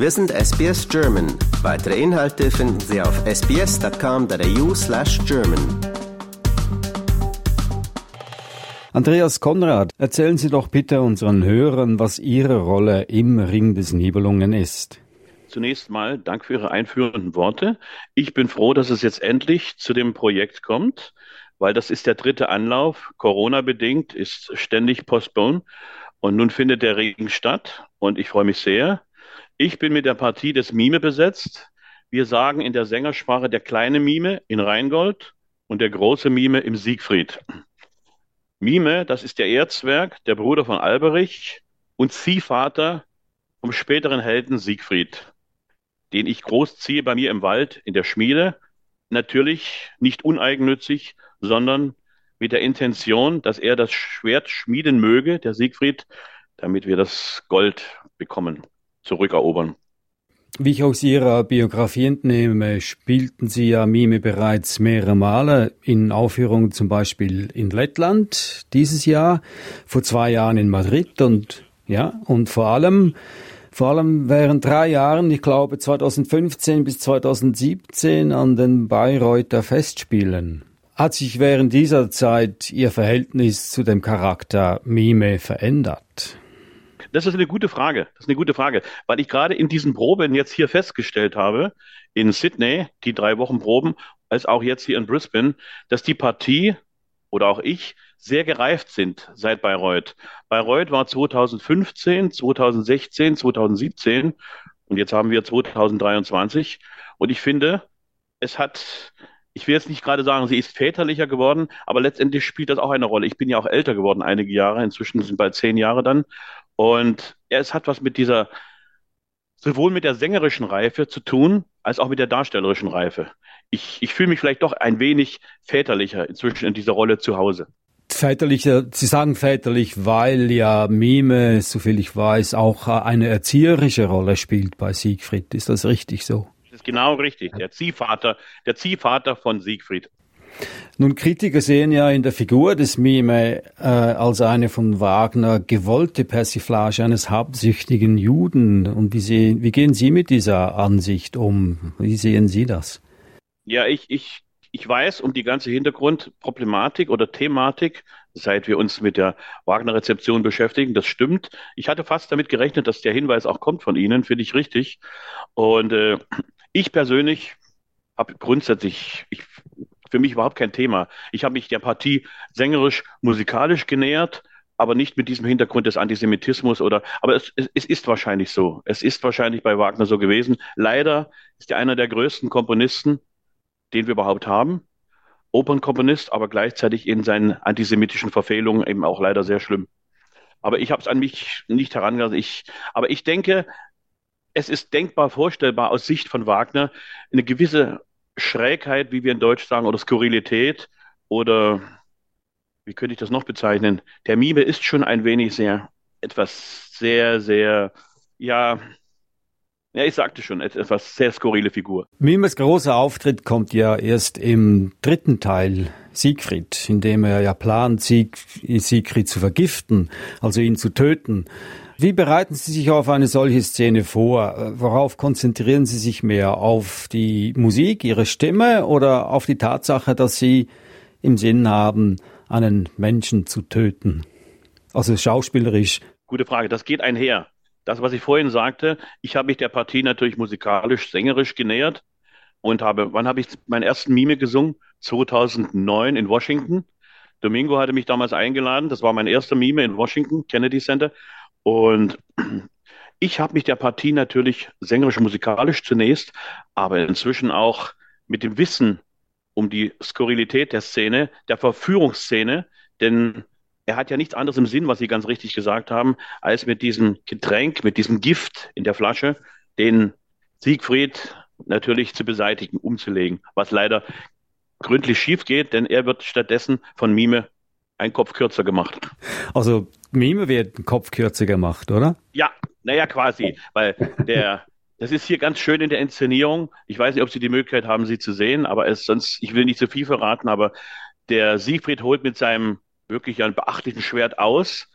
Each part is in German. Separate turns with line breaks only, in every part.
Wir sind SBS German. Weitere Inhalte finden Sie auf sbs.com.au slash German.
Andreas Konrad, erzählen Sie doch bitte unseren Hörern, was Ihre Rolle im Ring des Nibelungen ist.
Zunächst mal Dank für Ihre einführenden Worte. Ich bin froh, dass es jetzt endlich zu dem Projekt kommt, weil das ist der dritte Anlauf. Corona bedingt ist ständig postponed und nun findet der Ring statt und ich freue mich sehr. Ich bin mit der Partie des Mime besetzt. Wir sagen in der Sängersprache der kleine Mime in Rheingold und der große Mime im Siegfried. Mime, das ist der Erzwerk, der Bruder von Alberich und Ziehvater vom späteren Helden Siegfried, den ich großziehe bei mir im Wald in der Schmiede. Natürlich nicht uneigennützig, sondern mit der Intention, dass er das Schwert schmieden möge, der Siegfried, damit wir das Gold bekommen, zurückerobern.
Wie ich aus Ihrer Biografie entnehme, spielten Sie ja Mime bereits mehrere Male in Aufführungen, zum Beispiel in Lettland dieses Jahr, vor zwei Jahren in Madrid und ja, und vor allem, vor allem während drei Jahren, ich glaube 2015 bis 2017 an den Bayreuther Festspielen. Hat sich während dieser Zeit Ihr Verhältnis zu dem Charakter Mime verändert?
Das ist eine gute Frage. Das ist eine gute Frage, weil ich gerade in diesen Proben jetzt hier festgestellt habe, in Sydney, die drei Wochen Proben, als auch jetzt hier in Brisbane, dass die Partie oder auch ich sehr gereift sind seit Bayreuth. Bayreuth war 2015, 2016, 2017 und jetzt haben wir 2023 und ich finde, es hat ich will jetzt nicht gerade sagen, sie ist väterlicher geworden, aber letztendlich spielt das auch eine Rolle. Ich bin ja auch älter geworden, einige Jahre, inzwischen sind bald zehn Jahre dann. Und ja, es hat was mit dieser, sowohl mit der sängerischen Reife zu tun, als auch mit der darstellerischen Reife. Ich, ich fühle mich vielleicht doch ein wenig väterlicher inzwischen in dieser Rolle zu Hause.
Väterlicher, Sie sagen väterlich, weil ja Mime, soviel ich weiß, auch eine erzieherische Rolle spielt bei Siegfried. Ist das richtig so?
ist genau richtig. Der Ziehvater, der Ziehvater von Siegfried.
Nun, Kritiker sehen ja in der Figur des Mime äh, als eine von Wagner gewollte Persiflage eines habsüchtigen Juden. Und wie, sehen, wie gehen Sie mit dieser Ansicht um? Wie sehen Sie das?
Ja, ich, ich, ich weiß um die ganze Hintergrundproblematik oder Thematik, seit wir uns mit der Wagner-Rezeption beschäftigen. Das stimmt. Ich hatte fast damit gerechnet, dass der Hinweis auch kommt von Ihnen, finde ich richtig. Und äh, ich persönlich habe grundsätzlich, ich, für mich überhaupt kein Thema. Ich habe mich der Partie sängerisch, musikalisch genähert, aber nicht mit diesem Hintergrund des Antisemitismus oder, aber es, es, es ist wahrscheinlich so. Es ist wahrscheinlich bei Wagner so gewesen. Leider ist er einer der größten Komponisten, den wir überhaupt haben. Opernkomponist, aber gleichzeitig in seinen antisemitischen Verfehlungen eben auch leider sehr schlimm. Aber ich habe es an mich nicht herangelassen. Ich, aber ich denke, es ist denkbar vorstellbar aus Sicht von Wagner eine gewisse Schrägheit, wie wir in Deutsch sagen, oder Skurrilität oder wie könnte ich das noch bezeichnen? Der Mime ist schon ein wenig sehr, etwas sehr, sehr, ja, ja, ich sagte schon, etwas sehr skurrile Figur.
Mimes großer Auftritt kommt ja erst im dritten Teil Siegfried, in dem er ja plant, Sieg, Siegfried zu vergiften, also ihn zu töten. Wie bereiten Sie sich auf eine solche Szene vor? Worauf konzentrieren Sie sich mehr? Auf die Musik, Ihre Stimme oder auf die Tatsache, dass Sie im Sinn haben, einen Menschen zu töten? Also schauspielerisch.
Gute Frage. Das geht einher. Das, was ich vorhin sagte, ich habe mich der Partie natürlich musikalisch, sängerisch genähert und habe, wann habe ich meinen ersten Mime gesungen? 2009 in Washington. Domingo hatte mich damals eingeladen. Das war mein erster Mime in Washington, Kennedy Center. Und ich habe mich der Partie natürlich sängerisch, musikalisch zunächst, aber inzwischen auch mit dem Wissen um die Skurrilität der Szene, der Verführungsszene, denn er hat ja nichts anderes im Sinn, was Sie ganz richtig gesagt haben, als mit diesem Getränk, mit diesem Gift in der Flasche, den Siegfried natürlich zu beseitigen, umzulegen, was leider gründlich schief geht, denn er wird stattdessen von Mime ein Kopf kürzer gemacht.
Also Mime wird ein Kopf kürzer gemacht, oder?
Ja, naja, quasi, weil der, das ist hier ganz schön in der Inszenierung. Ich weiß nicht, ob Sie die Möglichkeit haben, sie zu sehen, aber es sonst, ich will nicht zu viel verraten, aber der Siegfried holt mit seinem wirklich ein beachtlichen Schwert aus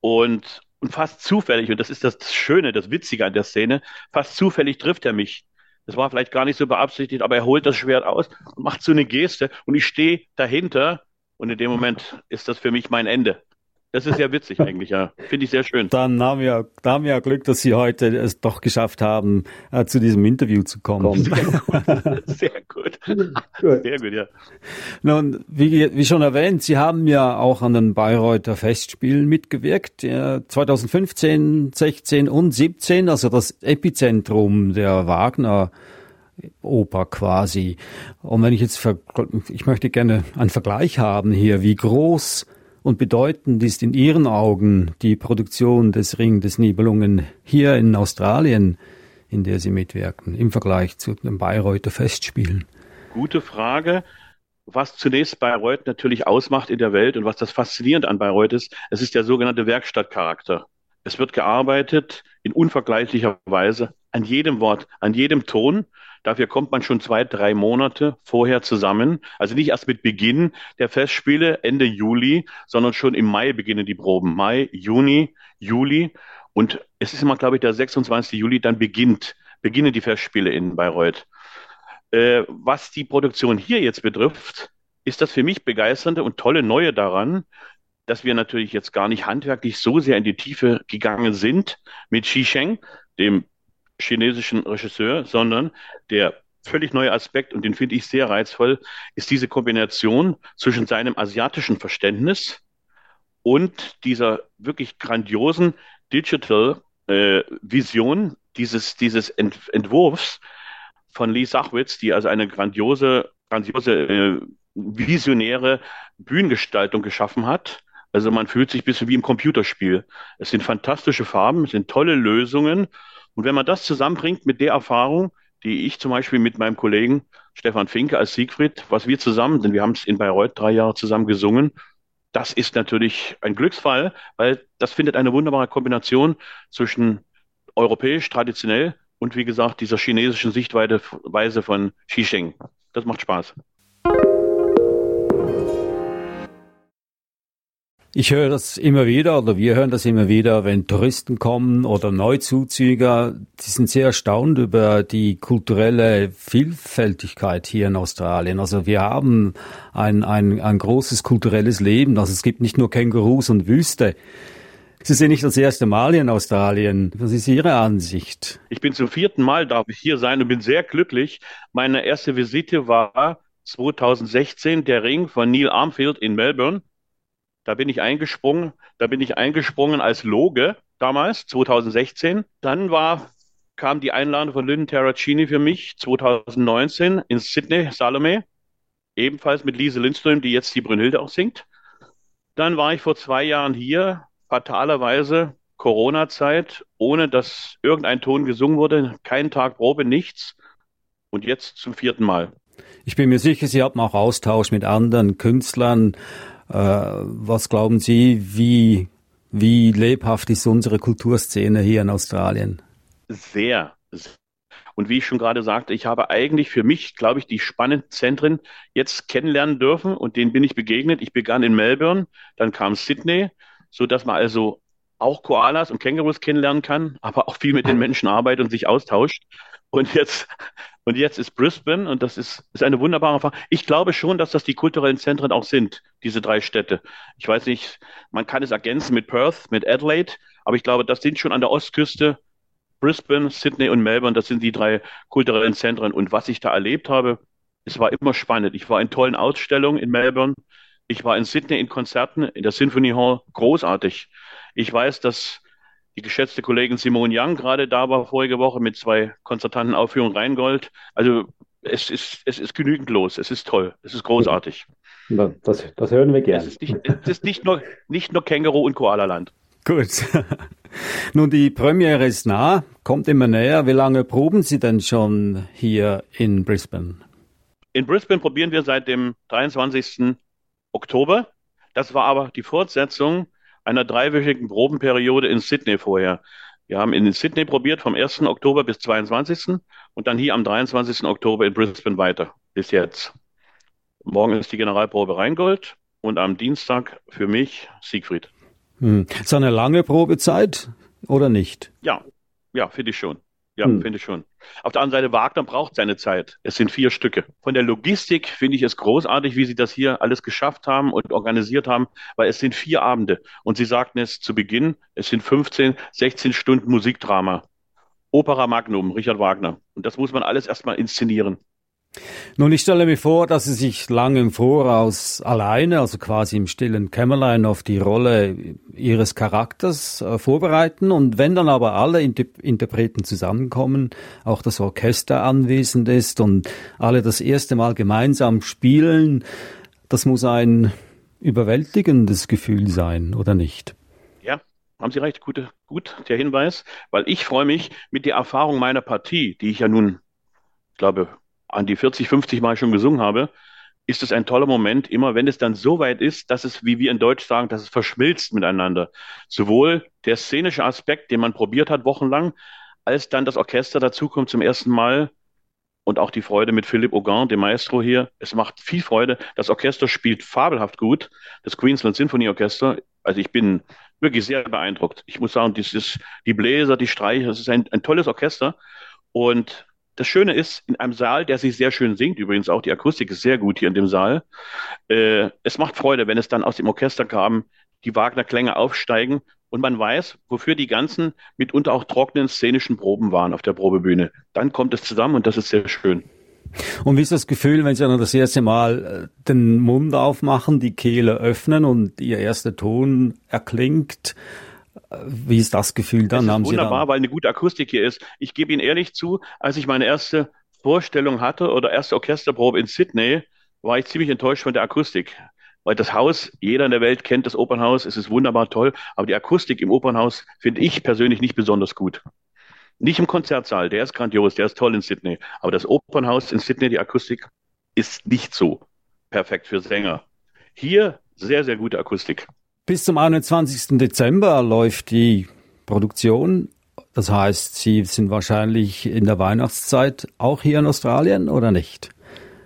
und und fast zufällig, und das ist das Schöne, das Witzige an der Szene, fast zufällig trifft er mich. Das war vielleicht gar nicht so beabsichtigt, aber er holt das Schwert aus und macht so eine Geste und ich stehe dahinter und in dem Moment ist das für mich mein Ende. Das ist ja witzig eigentlich, ja. Finde ich sehr schön.
Dann haben wir, da haben wir ja Glück, dass Sie heute es doch geschafft haben, äh, zu diesem Interview zu kommen.
Sehr gut. Sehr gut. Sehr gut, ja.
Nun, wie, wie schon erwähnt, Sie haben ja auch an den Bayreuther Festspielen mitgewirkt. 2015, 16 und 17, also das Epizentrum der Wagner Oper quasi. Und wenn ich jetzt, ich möchte gerne einen Vergleich haben hier, wie groß und bedeutend ist in Ihren Augen die Produktion des Ring des Nibelungen hier in Australien, in der Sie mitwirken, im Vergleich zu den Bayreuther Festspielen?
Gute Frage. Was zunächst Bayreuth natürlich ausmacht in der Welt und was das faszinierend an Bayreuth ist, es ist der sogenannte Werkstattcharakter. Es wird gearbeitet in unvergleichlicher Weise an jedem Wort, an jedem Ton Dafür kommt man schon zwei, drei Monate vorher zusammen. Also nicht erst mit Beginn der Festspiele Ende Juli, sondern schon im Mai beginnen die Proben. Mai, Juni, Juli. Und es ist immer, glaube ich, der 26. Juli, dann beginnt, beginnen die Festspiele in Bayreuth. Äh, was die Produktion hier jetzt betrifft, ist das für mich begeisternde und tolle Neue daran, dass wir natürlich jetzt gar nicht handwerklich so sehr in die Tiefe gegangen sind mit Shisheng, dem chinesischen Regisseur, sondern der völlig neue Aspekt, und den finde ich sehr reizvoll, ist diese Kombination zwischen seinem asiatischen Verständnis und dieser wirklich grandiosen Digital äh, Vision dieses, dieses Ent Entwurfs von Lee Sachwitz, die also eine grandiose, grandiose, äh, visionäre Bühnengestaltung geschaffen hat. Also man fühlt sich ein bisschen wie im Computerspiel. Es sind fantastische Farben, es sind tolle Lösungen und wenn man das zusammenbringt mit der Erfahrung, die ich zum Beispiel mit meinem Kollegen Stefan Finke als Siegfried, was wir zusammen, denn wir haben es in Bayreuth drei Jahre zusammen gesungen, das ist natürlich ein Glücksfall, weil das findet eine wunderbare Kombination zwischen europäisch, traditionell und wie gesagt dieser chinesischen Sichtweise von Xisheng. Das macht Spaß.
Ich höre das immer wieder oder wir hören das immer wieder, wenn Touristen kommen oder Neuzuzüger, die sind sehr erstaunt über die kulturelle Vielfältigkeit hier in Australien. Also wir haben ein, ein, ein großes kulturelles Leben. Also es gibt nicht nur Kängurus und Wüste. Sie sind nicht das erste Mal hier in Australien. Was ist Ihre Ansicht?
Ich bin zum vierten Mal darf ich hier sein und bin sehr glücklich. Meine erste Visite war 2016 der Ring von Neil Armfield in Melbourne. Da bin ich eingesprungen. Da bin ich eingesprungen als Loge damals, 2016. Dann war, kam die Einladung von Lyndon Terracini für mich 2019 in Sydney, Salome. Ebenfalls mit Lise Lindström, die jetzt die Brünnhilde auch singt. Dann war ich vor zwei Jahren hier, fatalerweise Corona-Zeit, ohne dass irgendein Ton gesungen wurde, keinen Tag Probe, nichts. Und jetzt zum vierten Mal.
Ich bin mir sicher, Sie hatten auch Austausch mit anderen Künstlern. Äh, was glauben Sie, wie, wie lebhaft ist unsere Kulturszene hier in Australien?
Sehr. Und wie ich schon gerade sagte, ich habe eigentlich für mich, glaube ich, die spannenden Zentren jetzt kennenlernen dürfen und denen bin ich begegnet. Ich begann in Melbourne, dann kam Sydney, so dass man also auch Koalas und Kängurus kennenlernen kann, aber auch viel mit den Menschen arbeitet und sich austauscht. Und jetzt und jetzt ist Brisbane und das ist, ist eine wunderbare Erfahrung. Ich glaube schon, dass das die kulturellen Zentren auch sind, diese drei Städte. Ich weiß nicht, man kann es ergänzen mit Perth, mit Adelaide, aber ich glaube, das sind schon an der Ostküste Brisbane, Sydney und Melbourne, das sind die drei kulturellen Zentren. Und was ich da erlebt habe, es war immer spannend. Ich war in tollen Ausstellungen in Melbourne. Ich war in Sydney in Konzerten, in der Symphony Hall. Großartig. Ich weiß, dass die geschätzte Kollegin Simone Young gerade da war vorige Woche mit zwei konzertanten Aufführungen Rheingold. Also es ist, es ist genügend los. Es ist toll. Es ist großartig.
Das, das hören wir gerne. Es
ist nicht, es ist nicht nur, nicht nur Känguru und Koalaland.
Gut. Nun, die Premiere ist nah, kommt immer näher. Wie lange proben Sie denn schon hier in Brisbane?
In Brisbane probieren wir seit dem 23. Oktober. Das war aber die Fortsetzung einer dreiwöchigen Probenperiode in Sydney vorher. Wir haben in Sydney probiert vom 1. Oktober bis 22. und dann hier am 23. Oktober in Brisbane weiter bis jetzt. Morgen ist die Generalprobe Rheingold und am Dienstag für mich Siegfried.
Hm. So eine lange Probezeit oder nicht?
Ja, ja, finde ich schon. Ja, hm. finde ich schon. Auf der anderen Seite, Wagner braucht seine Zeit. Es sind vier Stücke. Von der Logistik finde ich es großartig, wie Sie das hier alles geschafft haben und organisiert haben, weil es sind vier Abende. Und Sie sagten es zu Beginn, es sind 15, 16 Stunden Musikdrama. Opera Magnum, Richard Wagner. Und das muss man alles erstmal inszenieren.
Nun, ich stelle mir vor, dass Sie sich lange im Voraus alleine, also quasi im stillen Kämmerlein, auf die Rolle Ihres Charakters äh, vorbereiten. Und wenn dann aber alle Inter Interpreten zusammenkommen, auch das Orchester anwesend ist und alle das erste Mal gemeinsam spielen, das muss ein überwältigendes Gefühl sein, oder nicht?
Ja, haben Sie recht, gute, gut der Hinweis, weil ich freue mich mit der Erfahrung meiner Partie, die ich ja nun, glaube, an die 40, 50 Mal schon gesungen habe, ist es ein toller Moment, immer wenn es dann so weit ist, dass es, wie wir in Deutsch sagen, dass es verschmilzt miteinander. Sowohl der szenische Aspekt, den man probiert hat wochenlang, als dann das Orchester dazukommt zum ersten Mal und auch die Freude mit Philipp Auguin, dem Maestro hier. Es macht viel Freude. Das Orchester spielt fabelhaft gut. Das Queensland Symphony Orchester. Also ich bin wirklich sehr beeindruckt. Ich muss sagen, dieses, die Bläser, die Streicher, es ist ein, ein tolles Orchester. Und das Schöne ist, in einem Saal, der sich sehr schön singt, übrigens auch die Akustik ist sehr gut hier in dem Saal, äh, es macht Freude, wenn es dann aus dem Orchester kam, die Wagner-Klänge aufsteigen und man weiß, wofür die ganzen mitunter auch trockenen szenischen Proben waren auf der Probebühne. Dann kommt es zusammen und das ist sehr schön.
Und wie ist das Gefühl, wenn Sie dann das erste Mal äh, den Mund aufmachen, die Kehle öffnen und Ihr erster Ton erklingt? Wie ist das Gefühl dann?
Das ist wunderbar, dann... weil eine gute Akustik hier ist. Ich gebe Ihnen ehrlich zu, als ich meine erste Vorstellung hatte oder erste Orchesterprobe in Sydney, war ich ziemlich enttäuscht von der Akustik. Weil das Haus, jeder in der Welt kennt das Opernhaus, es ist wunderbar toll, aber die Akustik im Opernhaus finde ich persönlich nicht besonders gut. Nicht im Konzertsaal, der ist grandios, der ist toll in Sydney. Aber das Opernhaus in Sydney, die Akustik ist nicht so perfekt für Sänger. Hier sehr, sehr gute Akustik.
Bis zum 21. Dezember läuft die Produktion. Das heißt, Sie sind wahrscheinlich in der Weihnachtszeit auch hier in Australien oder nicht?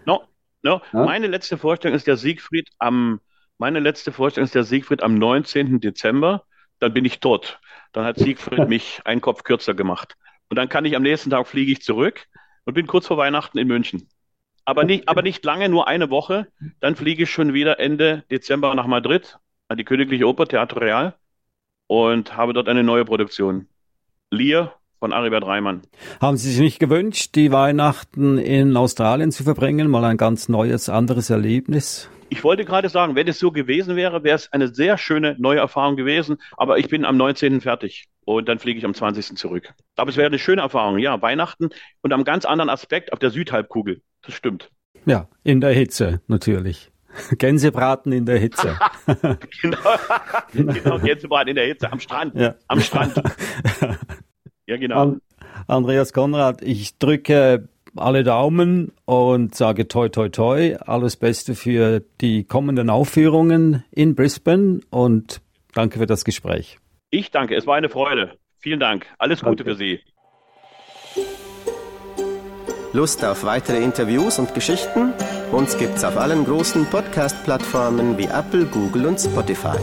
No, no. Ja? Meine letzte Vorstellung ist der Siegfried am, meine letzte Vorstellung ist der Siegfried am 19. Dezember. Dann bin ich dort. Dann hat Siegfried mich einen Kopf kürzer gemacht. Und dann kann ich am nächsten Tag fliege ich zurück und bin kurz vor Weihnachten in München. Aber nicht, aber nicht lange, nur eine Woche. Dann fliege ich schon wieder Ende Dezember nach Madrid an die Königliche Oper Theater Real und habe dort eine neue Produktion. Lear von Aribert Reimann.
Haben Sie sich nicht gewünscht, die Weihnachten in Australien zu verbringen? Mal ein ganz neues, anderes Erlebnis?
Ich wollte gerade sagen, wenn es so gewesen wäre, wäre es eine sehr schöne neue Erfahrung gewesen. Aber ich bin am 19. fertig und dann fliege ich am 20. zurück. Aber es wäre eine schöne Erfahrung, ja. Weihnachten und am ganz anderen Aspekt auf der Südhalbkugel. Das stimmt.
Ja, in der Hitze natürlich. Gänsebraten in der Hitze.
genau, genau, Gänsebraten in der Hitze am Strand. Ja. Am Strand.
ja, genau. Andreas Konrad, ich drücke alle Daumen und sage toi toi toi. Alles Beste für die kommenden Aufführungen in Brisbane und danke für das Gespräch.
Ich danke, es war eine Freude. Vielen Dank. Alles Gute danke. für Sie.
Lust auf weitere Interviews und Geschichten? Uns gibt's auf allen großen Podcast-Plattformen wie Apple, Google und Spotify.